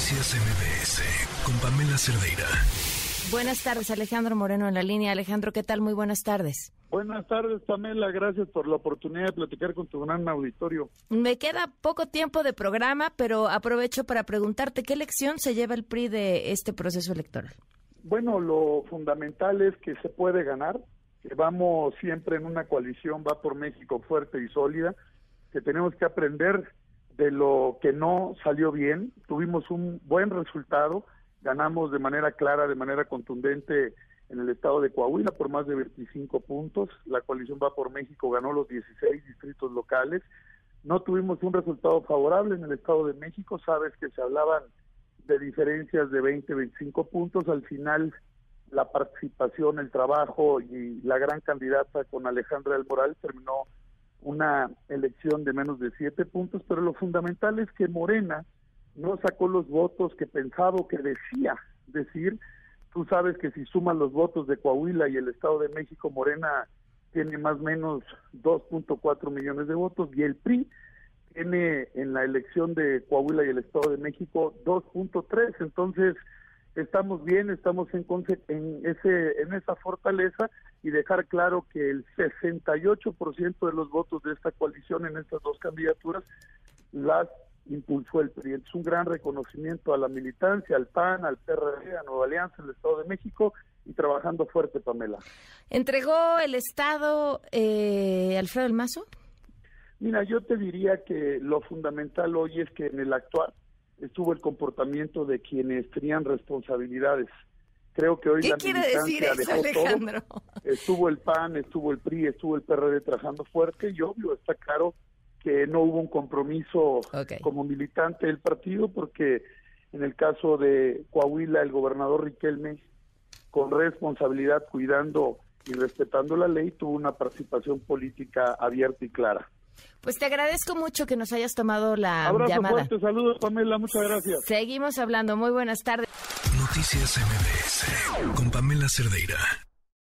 Noticias MBS con Pamela Cerdeira. Buenas tardes, Alejandro Moreno en la línea. Alejandro, ¿qué tal? Muy buenas tardes. Buenas tardes, Pamela. Gracias por la oportunidad de platicar con tu gran auditorio. Me queda poco tiempo de programa, pero aprovecho para preguntarte qué lección se lleva el PRI de este proceso electoral. Bueno, lo fundamental es que se puede ganar, que vamos siempre en una coalición, va por México fuerte y sólida, que tenemos que aprender de lo que no salió bien. Tuvimos un buen resultado, ganamos de manera clara, de manera contundente en el estado de Coahuila por más de 25 puntos. La coalición Va por México ganó los 16 distritos locales. No tuvimos un resultado favorable en el estado de México. Sabes que se hablaban de diferencias de 20, 25 puntos. Al final, la participación, el trabajo y la gran candidata con Alejandra del Moral terminó una elección de menos de siete puntos, pero lo fundamental es que Morena no sacó los votos que pensaba o que decía decir. Tú sabes que si suman los votos de Coahuila y el Estado de México, Morena tiene más o menos 2.4 millones de votos y el PRI tiene en la elección de Coahuila y el Estado de México 2.3. Entonces, estamos bien, estamos en, en, ese, en esa fortaleza y dejar claro que el 68% de los votos de esta coalición en estas dos candidaturas las impulsó el PRI. Es un gran reconocimiento a la militancia, al PAN, al PRD, a Nueva Alianza, al Estado de México y trabajando fuerte, Pamela. ¿Entregó el Estado eh, Alfredo El Mazo? Mira, yo te diría que lo fundamental hoy es que en el actual estuvo el comportamiento de quienes tenían responsabilidades. Creo que hoy ¿Qué quiere decir eso, Alejandro? Estuvo el PAN, estuvo el PRI, estuvo el PRD trabajando fuerte y obvio, está claro que no hubo un compromiso como militante del partido porque en el caso de Coahuila el gobernador Riquelme con responsabilidad cuidando y respetando la ley tuvo una participación política abierta y clara. Pues te agradezco mucho que nos hayas tomado la Abrazo llamada. Fuerte, saludos Pamela, muchas gracias. Seguimos hablando, muy buenas tardes. Noticias MBS con Pamela Cerdeira.